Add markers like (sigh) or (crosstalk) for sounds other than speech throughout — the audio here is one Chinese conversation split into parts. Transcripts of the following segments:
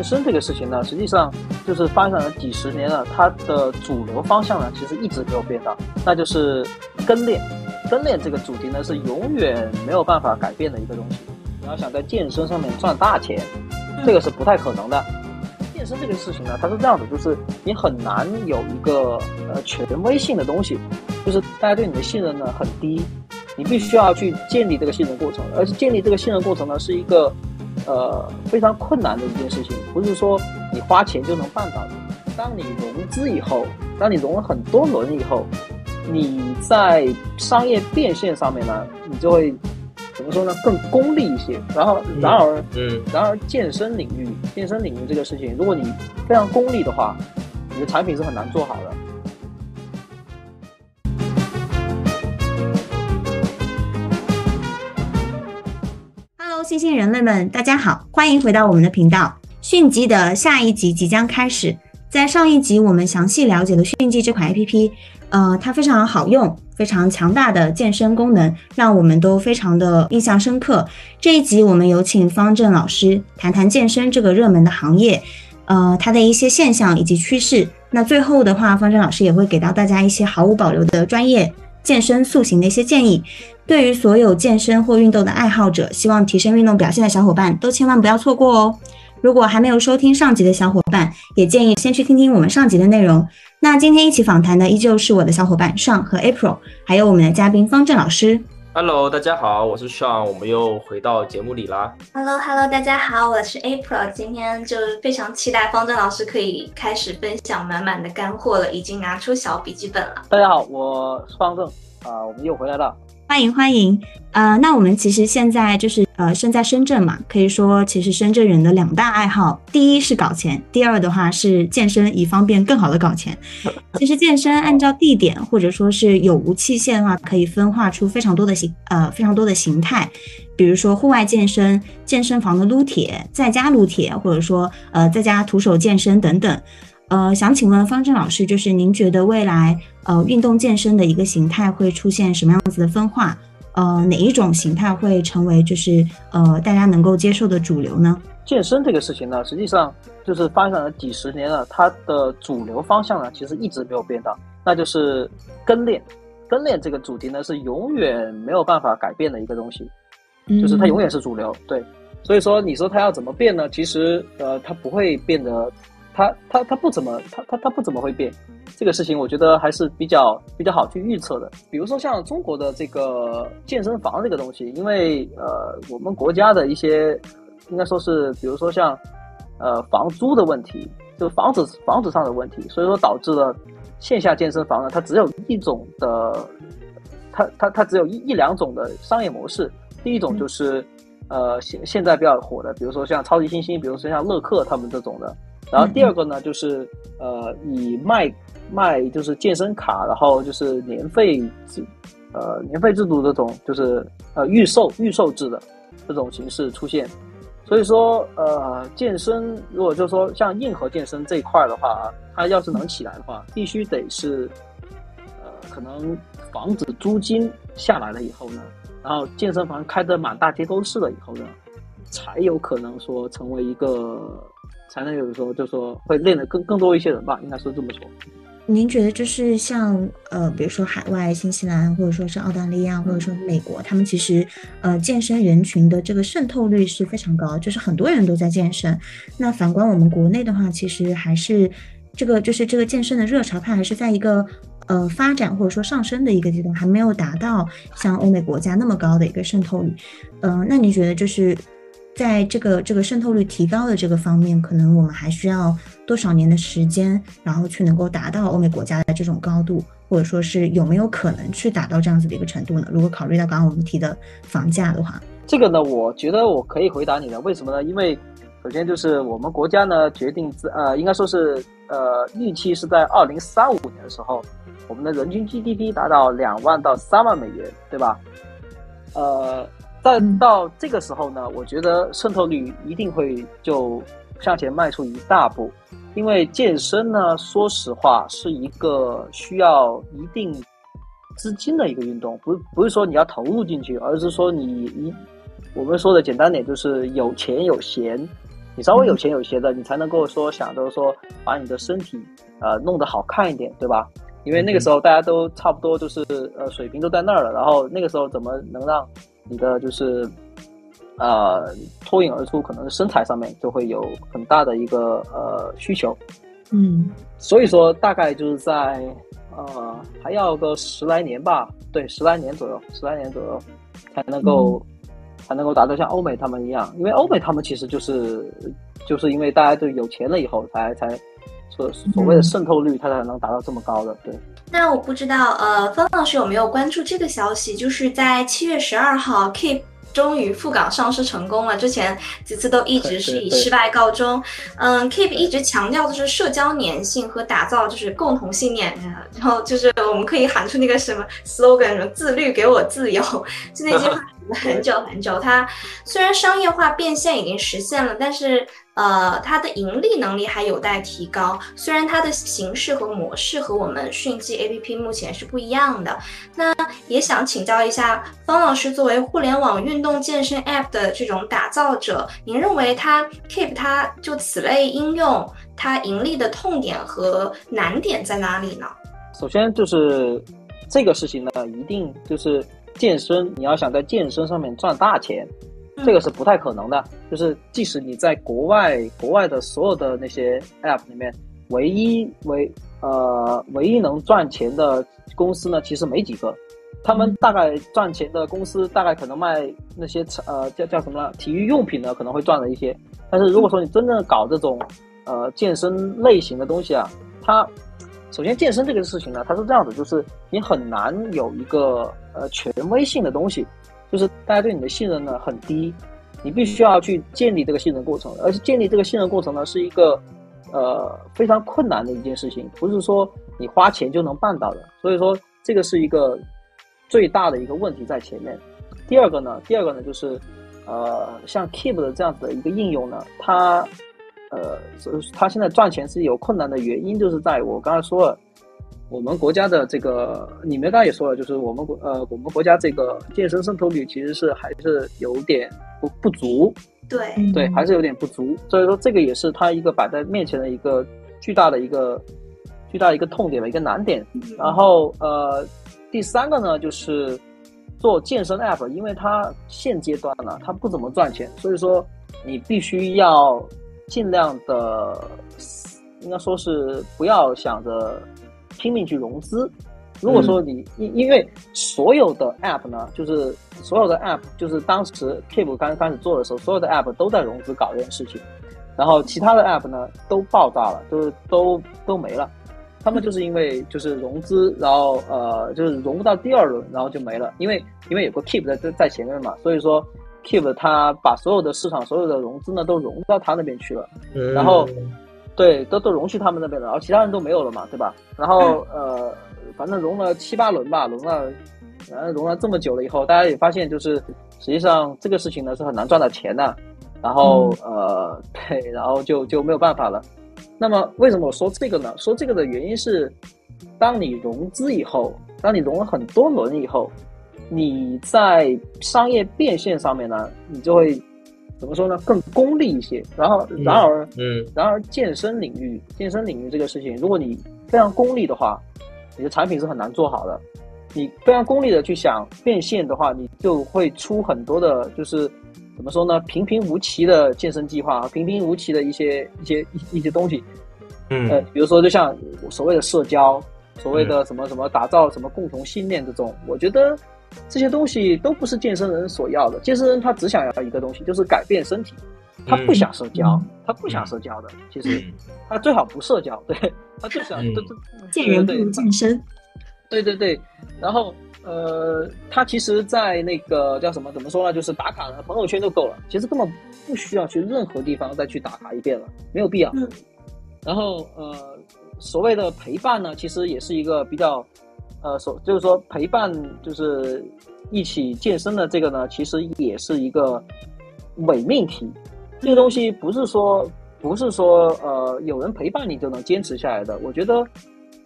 健身这个事情呢，实际上就是发展了几十年了，它的主流方向呢，其实一直没有变的，那就是跟练。跟练这个主题呢，是永远没有办法改变的一个东西。你要想在健身上面赚大钱，这个是不太可能的。健身这个事情呢，它是这样的，就是你很难有一个呃权威性的东西，就是大家对你的信任呢很低，你必须要去建立这个信任过程，而且建立这个信任过程呢是一个。呃，非常困难的一件事情，不是说你花钱就能办到的。当你融资以后，当你融了很多轮以后，你在商业变现上面呢，你就会怎么说呢？更功利一些。然后，然而，嗯，然而健身领域，健身领域这个事情，如果你非常功利的话，你的产品是很难做好的。新人类们，大家好，欢迎回到我们的频道。迅疾的下一集即将开始。在上一集，我们详细了解了迅疾这款 APP，呃，它非常好用，非常强大的健身功能，让我们都非常的印象深刻。这一集，我们有请方正老师谈谈健身这个热门的行业，呃，它的一些现象以及趋势。那最后的话，方正老师也会给到大家一些毫无保留的专业健身塑形的一些建议。对于所有健身或运动的爱好者，希望提升运动表现的小伙伴，都千万不要错过哦！如果还没有收听上集的小伙伴，也建议先去听听我们上集的内容。那今天一起访谈的依旧是我的小伙伴尚和 April，还有我们的嘉宾方正老师。Hello，大家好，我是尚，我们又回到节目里啦。Hello，Hello，大家好，我是 April，今天就非常期待方正老师可以开始分享满满的干货了，已经拿出小笔记本了。大家好，我是方正，啊，我们又回来了。欢迎欢迎，呃，那我们其实现在就是呃身在深圳嘛，可以说其实深圳人的两大爱好，第一是搞钱，第二的话是健身，以方便更好的搞钱。(laughs) 其实健身按照地点或者说是有无器械的话，可以分化出非常多的形呃非常多的形态，比如说户外健身、健身房的撸铁、在家撸铁，或者说呃在家徒手健身等等。呃，想请问方正老师，就是您觉得未来呃运动健身的一个形态会出现什么样子的分化？呃，哪一种形态会成为就是呃大家能够接受的主流呢？健身这个事情呢，实际上就是发展了几十年了，它的主流方向呢其实一直没有变到，那就是跟练。跟练这个主题呢是永远没有办法改变的一个东西，就是它永远是主流。对，所以说你说它要怎么变呢？其实呃它不会变得。它它它不怎么，它它它不怎么会变，这个事情我觉得还是比较比较好去预测的。比如说像中国的这个健身房这个东西，因为呃我们国家的一些应该说是，比如说像呃房租的问题，就房子房子上的问题，所以说导致了线下健身房呢，它只有一种的，它它它只有一一两种的商业模式。第一种就是呃现现在比较火的，比如说像超级星星，比如说像乐客他们这种的。然后第二个呢，就是呃，以卖卖就是健身卡，然后就是年费制，呃，年费制度这种，就是呃预售预售制的这种形式出现。所以说，呃，健身如果就是说像硬核健身这一块的话，它要是能起来的话，必须得是呃，可能房子租金下来了以后呢，然后健身房开的满大街都是了以后呢，才有可能说成为一个。才能有的说，就说会练的更更多一些人吧，应该是这么说。您觉得就是像呃，比如说海外新西兰，或者说是澳大利亚，或者说美国，他们其实呃健身人群的这个渗透率是非常高，就是很多人都在健身。那反观我们国内的话，其实还是这个就是这个健身的热潮，它还是在一个呃发展或者说上升的一个阶段，还没有达到像欧美国家那么高的一个渗透率。嗯，那你觉得就是？在这个这个渗透率提高的这个方面，可能我们还需要多少年的时间，然后去能够达到欧美国家的这种高度，或者说是有没有可能去达到这样子的一个程度呢？如果考虑到刚刚我们提的房价的话，这个呢，我觉得我可以回答你的。为什么呢？因为首先就是我们国家呢决定自呃，应该说是呃预期是在二零三五年的时候，我们的人均 GDP 达到两万到三万美元，对吧？呃。但到这个时候呢，我觉得渗透率一定会就向前迈出一大步，因为健身呢，说实话是一个需要一定资金的一个运动，不不是说你要投入进去，而是说你一我们说的简单点就是有钱有闲，你稍微有钱有闲的，你才能够说想着说把你的身体呃弄得好看一点，对吧？因为那个时候大家都差不多就是呃水平都在那儿了，然后那个时候怎么能让你的就是呃脱颖而出，可能身材上面就会有很大的一个呃需求。嗯，所以说大概就是在呃还要个十来年吧，对，十来年左右，十来年左右才能够、才能够达到像欧美他们一样，因为欧美他们其实就是就是因为大家都有钱了以后才才所所谓的渗透率，它才能达到这么高的，对。那我不知道，呃，方老师有没有关注这个消息？就是在七月十二号，Keep 终于赴港上市成功了。之前几次都一直是以失败告终。嗯，Keep 一直强调的是社交粘性和打造就是共同信念，呃然后就是我们可以喊出那个什么 slogan，什么自律给我自由，就那句话喊了 (laughs) 很久很久。它虽然商业化变现已经实现了，但是呃，它的盈利能力还有待提高。虽然它的形式和模式和我们迅记 APP 目前是不一样的，那也想请教一下方老师，作为互联网运动健身 App 的这种打造者，您认为它 Keep 它就此类应用，它盈利的痛点和难点在哪里呢？首先就是这个事情呢，一定就是健身，你要想在健身上面赚大钱，这个是不太可能的。就是即使你在国外，国外的所有的那些 app 里面，唯一唯呃唯一能赚钱的公司呢，其实没几个。他们大概赚钱的公司，大概可能卖那些呃叫叫什么呢体育用品呢，可能会赚了一些。但是如果说你真正搞这种呃健身类型的东西啊，它首先健身这个事情呢，它是这样子，就是你很难有一个呃权威性的东西，就是大家对你的信任呢很低，你必须要去建立这个信任过程，而且建立这个信任过程呢是一个呃非常困难的一件事情，不是说你花钱就能办到的，所以说这个是一个最大的一个问题在前面。第二个呢，第二个呢就是呃像 Keep 的这样子的一个应用呢，它呃，所以它现在赚钱是有困难的原因，就是在我刚才说了，我们国家的这个，你们刚才也说了，就是我们国呃，我们国家这个健身渗透率其实是还是有点不不足，对，对，还是有点不足，所以说这个也是它一个摆在面前的一个巨大的一个巨大的一个痛点吧，一个难点。然后呃，第三个呢，就是做健身 app，因为它现阶段呢，它不怎么赚钱，所以说你必须要尽量的，应该说是不要想着拼命去融资。如果说你因因为所有的 app 呢，就是所有的 app，就是当时 Keep 刚开始做的时候，所有的 app 都在融资搞这件事情，然后其他的 app 呢都爆炸了，就是都都没了。他们就是因为就是融资，然后呃就是融不到第二轮，然后就没了。因为因为有个 Keep 在在在前面嘛，所以说 Keep 它把所有的市场所有的融资呢都融到他那边去了。嗯然后对，都都融去他们那边了，然后其他人都没有了嘛，对吧？然后呃，反正融了七八轮吧，融了，反正融了这么久了以后，大家也发现，就是实际上这个事情呢是很难赚到钱的，然后、呃，对，然后就就没有办法了。那么为什么我说这个呢？说这个的原因是，当你融资以后，当你融了很多轮以后，你在商业变现上面呢，你就会怎么说呢？更功利一些。然后，然而，嗯然而健身领域，健身领域这个事情，如果你非常功利的话，你的产品是很难做好的。你非常功利的去想变现的话，你就会出很多的，就是怎么说呢？平平无奇的健身计划，平平无奇的一些一些一一些东西。呃嗯，比如说就像所谓的社交，所谓的什么什么打造什么共同信念这种，我觉得这些东西都不是健身人所要的。健身人他只想要一个东西，就是改变身体，他不想社交，嗯他不想社交的。其实嗯他最好不社交，对他就想嗯对对见人不如健身。对对对，然后呃，他其实，在那个叫什么？怎么说呢？就是打卡呢，朋友圈就够了，其实根本不需要去任何地方再去打卡一遍了，没有必要。嗯然后呃，所谓的陪伴呢，其实也是一个比较呃，所就是说陪伴，就是一起健身的这个呢，其实也是一个伪命题。这个东西不是说不是说呃有人陪伴你就能坚持下来的。我觉得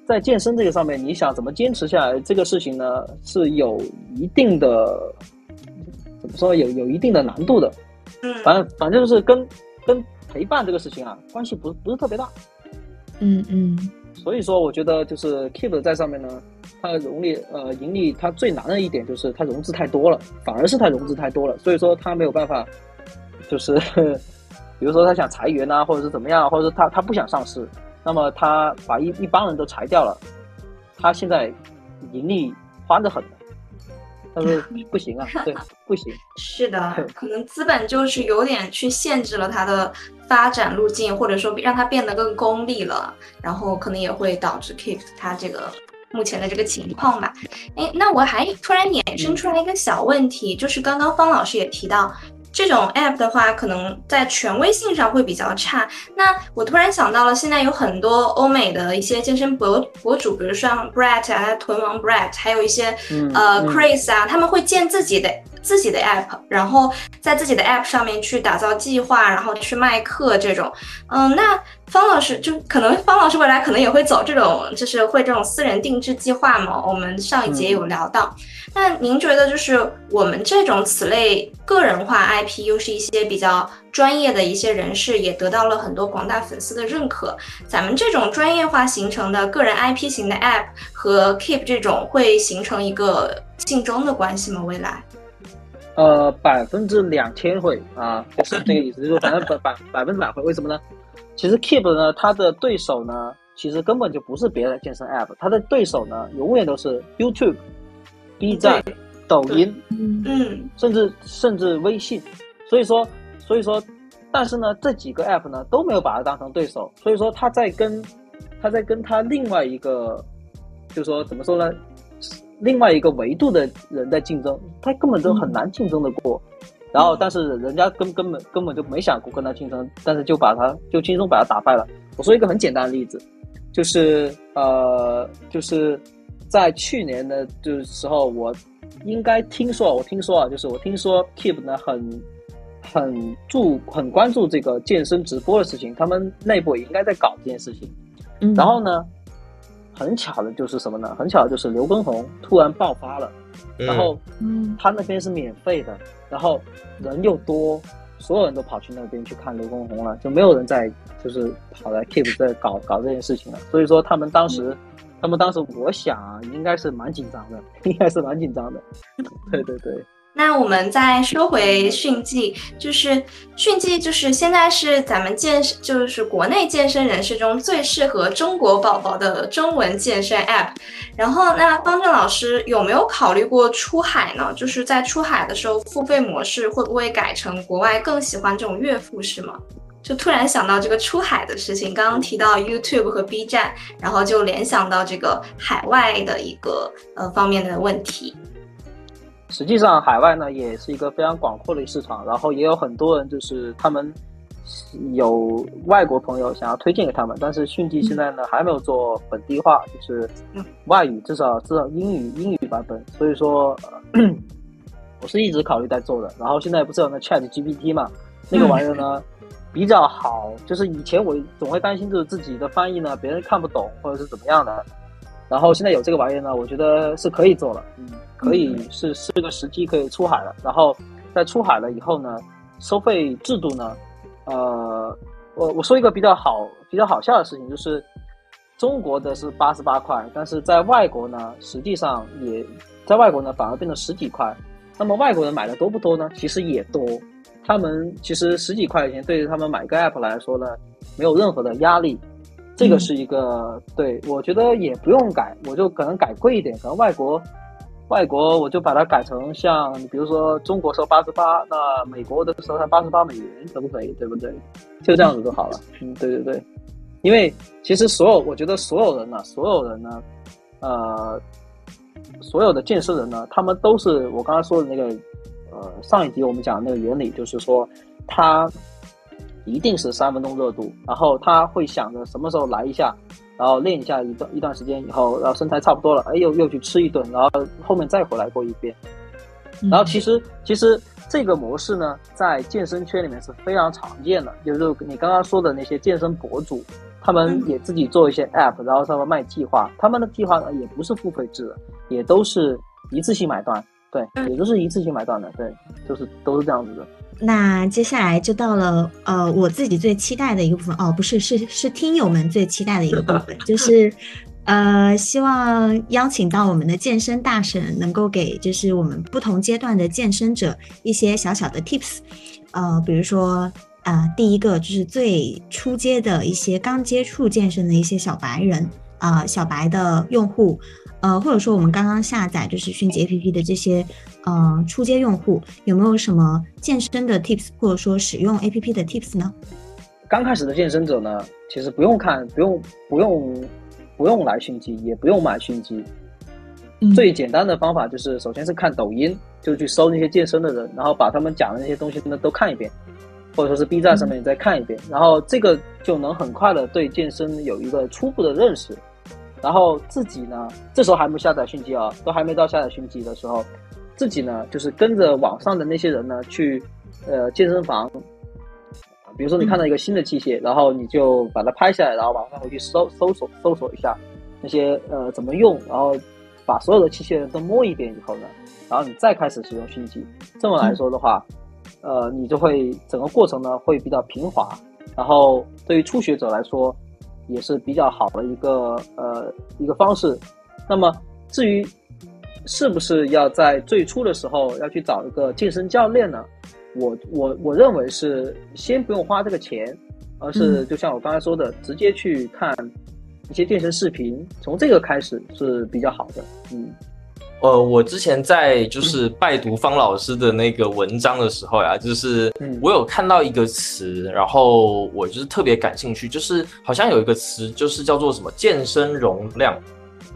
在健身这个上面，你想怎么坚持下来这个事情呢，是有一定的怎么说有有一定的难度的。嗯反正反正就是跟跟陪伴这个事情啊，关系不不是特别大。嗯嗯，所以说，我觉得就是 Keep 在上面呢，它融利呃盈利，它最难的一点就是它融资太多了，反而是它融资太多了，所以说它没有办法，就是 (laughs) 比如说他想裁员呐、或者是怎么样，或者是他他不想上市，那么他把一一帮人都裁掉了，他现在盈利欢得很，但是不行啊，(laughs) 对，不行。是的，可能资本就是有点去限制了它的发展路径，或者说让它变得更功利了，然后可能也会导致 Keep 它这个目前的这个情况吧。哎，那我还突然衍生出来一个小问题，就是刚刚方老师也提到。这种 app 的话，可能在权威性上会比较差。那我突然想到了，现在有很多欧美的一些健身博博主，比如像 Brett 啊，臀王 Brett，还有一些呃 Chris 啊，他们会建自己的自己的 app，然后在自己的 app 上面去打造计划，然后去卖课这种。嗯，那方老师就可能方老师未来可能也会走这种，就是会这种私人定制计划嘛？我们上一节有聊到。那您觉得，就是我们这种此类个人化 IP，又是一些比较专业的一些人士，也得到了很多广大粉丝的认可。咱们这种专业化形成的个人 IP 型的 App 和 Keep 这种会形成一个竞争的关系吗？未来？呃，百分之两千会啊，是这个意思，就是反正百百 (laughs) 百分之百会。为什么呢？其实 Keep 呢，它的对手呢，其实根本就不是别的健身 App，它的对手呢，永远都是 YouTube。B 站、抖音，嗯，甚至甚至微信，所以说，所以说，但是呢，这几个 app 呢都没有把它当成对手，所以说他在跟他在跟他另外一个，就是说怎么说呢，另外一个维度的人在竞争，他根本就很难竞争的过。然后，但是人家根根本根本就没想过跟他竞争，但是就把他就轻松把他打败了。我说一个很简单的例子，就是呃，就是。在去年的就时候，我应该听说，我听说啊，就是我听说 Keep 呢很很注很关注这个健身直播的事情，他们内部也应该在搞这件事情。然后呢，很巧的就是什么呢？很巧的就是刘畊宏突然爆发了，然后他那边是免费的，然后人又多，所有人都跑去那边去看刘畊宏了，就没有人在就是跑来 Keep 在搞搞这件事情了。所以说他们当时。他们当时我想啊，应该是蛮紧张的，应该是蛮紧张的。对 (laughs) 对对。那我们再说回迅记，就是迅记，就是现在是咱们健身，就是国内健身人士中最适合中国宝宝的中文健身 App。然后，那方正老师有没有考虑过出海呢？就是在出海的时候，付费模式会不会改成国外更喜欢这种月付式吗？就突然想到这个出海的事情，刚刚提到 YouTube 和 B 站，然后就联想到这个海外的一个呃方面的问题。实际上，海外呢也是一个非常广阔的市场，然后也有很多人就是他们有外国朋友想要推荐给他们，但是迅记现在呢还没有做本地化，就是外语至少至少英语英语版本，所以说 (clears throat) 我是一直考虑在做的。然后现在不是有那 Chat GPT 嘛，那个玩意儿呢？比较好，就是以前我总会担心，就是自己的翻译呢，别人看不懂或者是怎么样的。然后现在有这个玩意呢，我觉得是可以做了，嗯，可以是是个时机可以出海了。然后在出海了以后呢，收费制度呢，呃，我我说一个比较好比较好笑的事情，就是中国的是八十八块，但是在外国呢，实际上也在外国呢反而变成十几块。那么外国人买的多不多呢？其实也多。他们其实十几块钱对于他们买个 app 来说呢，没有任何的压力，这个是一个对我觉得也不用改，我就可能改贵一点，可能外国外国我就把它改成像比如说中国收八十八，那美国的时候才八十八美元，可不可以？对不对？就这样子就好了。嗯，对对对，因为其实所有我觉得所有人呢，所有人呢，呃，所有的健身人呢，他们都是我刚才说的那个。呃，上一集我们讲的那个原理就是说，他一定是三分钟热度，然后他会想着什么时候来一下，然后练一下一段一段时间以后，然后身材差不多了，哎，又又去吃一顿，然后后面再回来过一遍。然后其实其实这个模式呢，在健身圈里面是非常常见的，就是你刚刚说的那些健身博主，他们也自己做一些 app，然后他们卖计划，他们的计划呢也不是付费制的，也都是一次性买断。对，也都是一次性买断的，对，就是都是这样子的。那接下来就到了呃我自己最期待的一个部分哦，不是是是听友们最期待的一个部分，(laughs) 就是呃希望邀请到我们的健身大神，能够给就是我们不同阶段的健身者一些小小的 tips，呃，比如说啊第一个就是最初阶的一些刚接触健身的一些小白人啊小白的用户。呃，或者说我们刚刚下载就是迅捷 APP 的这些呃初阶用户，有没有什么健身的 tips，或者说使用 APP 的 tips 呢？刚开始的健身者呢，其实不用看，不用不用不用来迅机，也不用买迅机。最简单的方法就是，首先是看抖音，就去搜那些健身的人，然后把他们讲的那些东西呢都看一遍，或者说是 B 站上面你再看一遍，然后这个就能很快的对健身有一个初步的认识。然后自己呢，这时候还没下载迅机啊，都还没到下载迅机的时候，自己呢就是跟着网上的那些人呢去，呃，健身房，比如说你看到一个新的器械，然后你就把它拍下来，然后网上回去搜搜索搜索一下那些呃怎么用，然后把所有的器械都摸一遍以后呢，然后你再开始使用讯机。这么来说的话，呃，你就会整个过程呢会比较平滑，然后对于初学者来说。也是比较好的一个呃一个方式。那么至于是不是要在最初的时候要去找一个健身教练呢？我我我认为是先不用花这个钱，而是就像我刚才说的，直接去看一些健身视频，从这个开始是比较好的。嗯。呃，我之前在就是拜读方老师的那个文章的时候呀，就是我有看到一个词，然后我就是特别感兴趣，就是好像有一个词，就是叫做什么健身容量，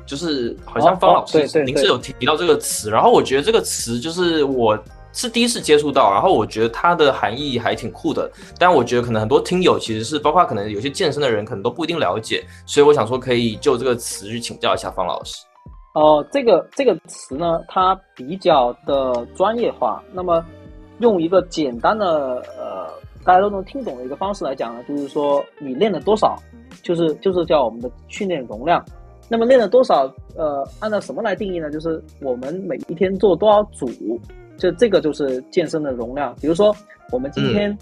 就是好像方老师您是有提到这个词，然后我觉得这个词就是我是第一次接触到，然后我觉得它的含义还挺酷的，但我觉得可能很多听友其实是包括可能有些健身的人可能都不一定了解，所以我想说可以就这个词去请教一下方老师。哦，这个这个词呢，它比较的专业化。那么，用一个简单的呃，大家都能听懂的一个方式来讲呢，就是说你练了多少，就是就是叫我们的训练容量。那么练了多少，呃，按照什么来定义呢？就是我们每一天做多少组，就这个就是健身的容量。比如说，我们今天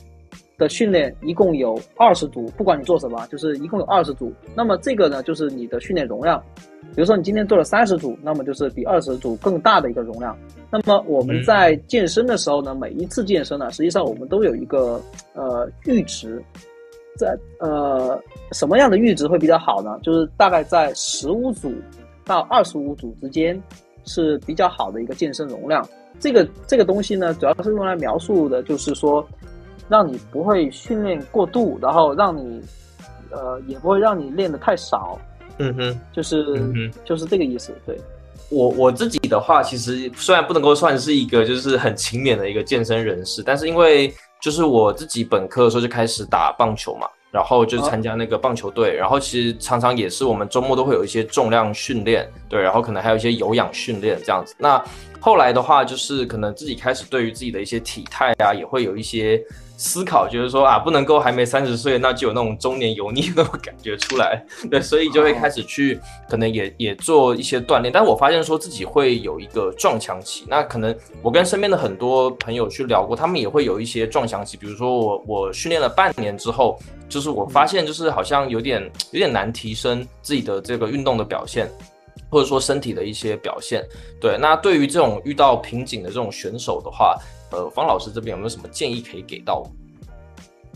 的训练一共有二十组，不管你做什么，就是一共有二十组。那么这个呢，就是你的训练容量。比如说你今天做了三十组，那么就是比二十组更大的一个容量。那么我们在健身的时候呢，每一次健身呢，实际上我们都有一个呃阈值，在呃什么样的阈值会比较好呢？就是大概在十五组到二十五组之间是比较好的一个健身容量。这个这个东西呢，主要是用来描述的，就是说让你不会训练过度，然后让你呃也不会让你练的太少。嗯哼，就是，嗯，就是这个意思。对，我我自己的话，其实虽然不能够算是一个就是很勤勉的一个健身人士，但是因为就是我自己本科的时候就开始打棒球嘛，然后就参加那个棒球队，然后其实常常也是我们周末都会有一些重量训练，对，然后可能还有一些有氧训练这样子。那后来的话，就是可能自己开始对于自己的一些体态啊，也会有一些。思考就是说啊，不能够还没三十岁，那就有那种中年油腻那种感觉出来，对，所以就会开始去可能也也做一些锻炼。但我发现说自己会有一个撞墙期，那可能我跟身边的很多朋友去聊过，他们也会有一些撞墙期。比如说我我训练了半年之后，就是我发现就是好像有点有点难提升自己的这个运动的表现，或者说身体的一些表现。对，那对于这种遇到瓶颈的这种选手的话。呃，方老师这边有没有什么建议可以给到我？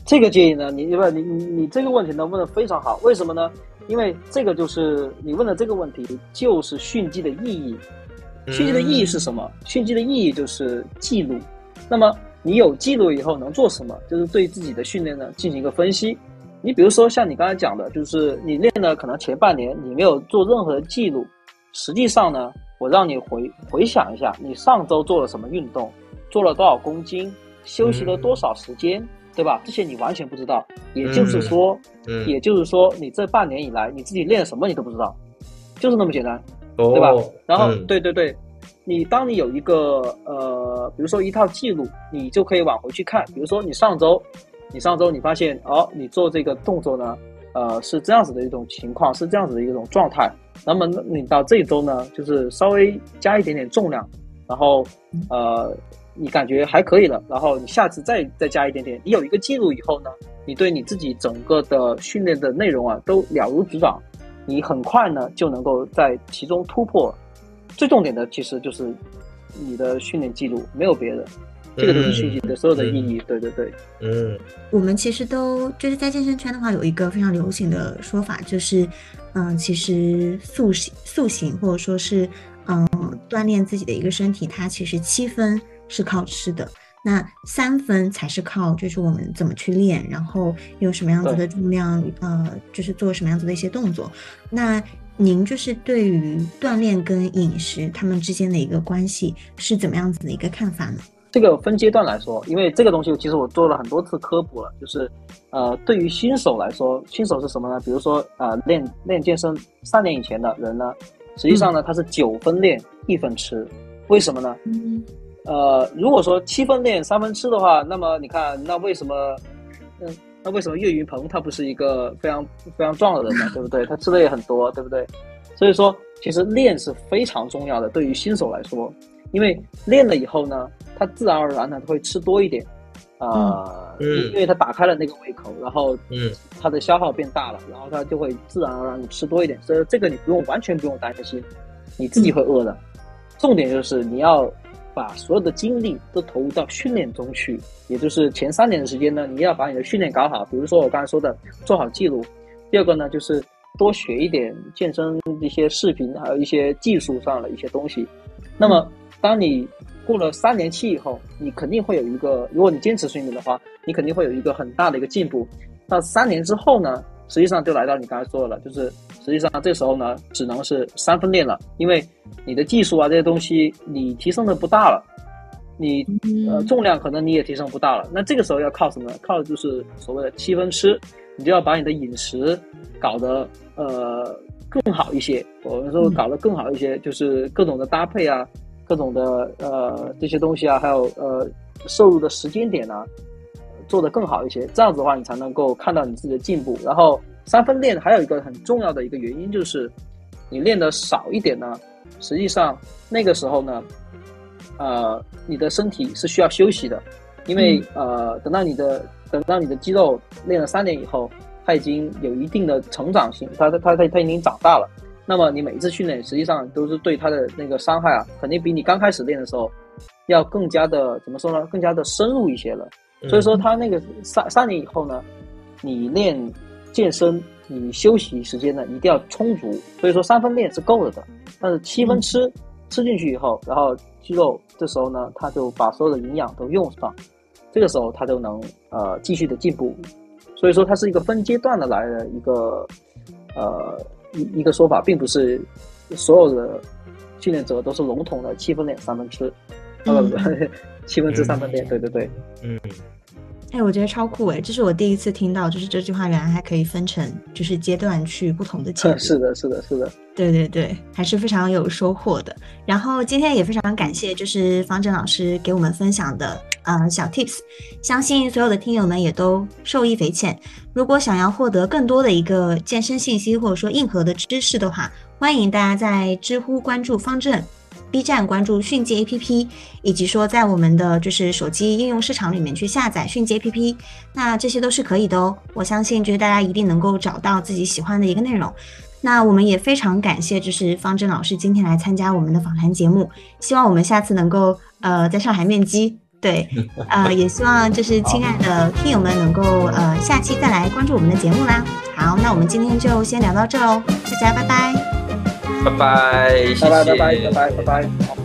这个建议呢，你不你你你这个问题呢问的非常好，为什么呢？因为这个就是你问的这个问题，就是训肌的意义。训肌的意义是什么？训肌的意义就是记录。那么你有记录以后能做什么？就是对自己的训练呢进行一个分析。你比如说像你刚才讲的，就是你练的可能前半年你没有做任何的记录，实际上呢，我让你回回想一下，你上周做了什么运动。做了多少公斤，休息了多少时间，对吧？这些你完全不知道。也就是说，也就是说，你这半年以来你自己练什么你都不知道，就是那么简单，对吧？然后，对对对，你当你有一个呃，比如说一套记录，你就可以往回去看。比如说你上周，你上周你发现哦，你做这个动作呢，呃，是这样子的一种情况，是这样子的一种状态。那么你到这一周呢，就是稍微加一点点重量，然后呃。你感觉还可以了，然后你下次再再加一点点，你有一个记录以后呢，你对你自己整个的训练的内容啊都了如指掌，你很快呢就能够在其中突破。最重点的其实就是你的训练记录，没有别的。这个就是训练的所有的意义。对对对，嗯，我们其实都就是在健身圈的话，有一个非常流行的说法，就是嗯，其实塑形塑形或者说是嗯锻炼自己的一个身体，它其实七分是靠吃的，那三分才是靠就是我们怎么去练，然后用什么样子的重量，呃，就是做什么样子的一些动作。那您就是对于锻炼跟饮食他们之间的一个关系是怎么样子的一个看法呢？这个分阶段来说，因为这个东西其实我做了很多次科普了，就是，呃，对于新手来说，新手是什么呢？比如说，呃，练练健身三年以前的人呢，实际上呢，他是九分练一分吃，为什么呢？呃，如果说七分练三分吃的话，那么你看，那为什么，嗯，那为什么岳云鹏他不是一个非常非常壮的人呢？(laughs) 对不对？他吃的也很多，对不对？所以说，其实练是非常重要的，对于新手来说，因为练了以后呢。他自然而然的会吃多一点，啊，因为他打开了那个胃口，然后，嗯，他的消耗变大了，然后他就会自然而然的吃多一点，所以这个你不用完全不用担心，你自己会饿的。重点就是你要把所有的精力都投入到训练中去，也就是前三年的时间呢，你要把你的训练搞好。比如说我刚才说的，做好记录。第二个呢，就是多学一点健身一些视频，还有一些技术上的一些东西。那么当你过了三年期以后，你肯定会有一个，如果你坚持训练的话，你肯定会有一个很大的一个进步。那三年之后呢，实际上就来到你刚才说的了，就是实际上这时候呢，只能是三分练了，因为你的技术啊这些东西你提升的不大了，你呃重量可能你也提升不大了。那这个时候要靠什么？靠的就是所谓的七分吃，你就要把你的饮食搞得呃更好一些。我们说搞得更好一些，就是各种的搭配啊。各种的呃这些东西啊，还有呃摄入的时间点呢，做得更好一些。这样子的话，你才能够看到你自己的进步。然后三分练还有一个很重要的一个原因就是，你练的少一点呢，实际上那个时候呢，呃，你的身体是需要休息的，因为呃，等到你的等到你的肌肉练了三年以后，它已经有一定的成长性，它它它它它已经长大了。那么你每一次训练，实际上都是对它的那个伤害啊，肯定比你刚开始练的时候，要更加的怎么说呢？更加的深入一些了。所以说他那个三三年以后呢，你练健身，你休息时间呢一定要充足。所以说三分练是够了的，但是七分吃吃进去以后，然后肌肉这时候呢，他就把所有的营养都用上，这个时候他就能呃继续的进步。所以说它是一个分阶段的来的一个呃。一一个说法，并不是所有的训练者都是笼统的七分练三分吃，呃，(laughs) 七分之三分练，对对对，嗯，哎，我觉得超酷哎，这是我第一次听到，就是这句话原来还可以分成就是阶段去不同的阶段，是的，是的，是的，对对对，还是非常有收获的。然后今天也非常感谢，就是方正老师给我们分享的。呃，小 tips，相信所有的听友们也都受益匪浅。如果想要获得更多的一个健身信息或者说硬核的知识的话，欢迎大家在知乎关注方正，B 站关注迅捷 APP，以及说在我们的就是手机应用市场里面去下载迅捷 APP，那这些都是可以的哦。我相信就是大家一定能够找到自己喜欢的一个内容。那我们也非常感谢就是方正老师今天来参加我们的访谈节目，希望我们下次能够呃在上海面基。对，(laughs) 呃，也希望就是亲爱的听友们能够呃下期再来关注我们的节目啦。好，那我们今天就先聊到这喽，大家拜拜，拜拜拜拜拜拜拜拜拜。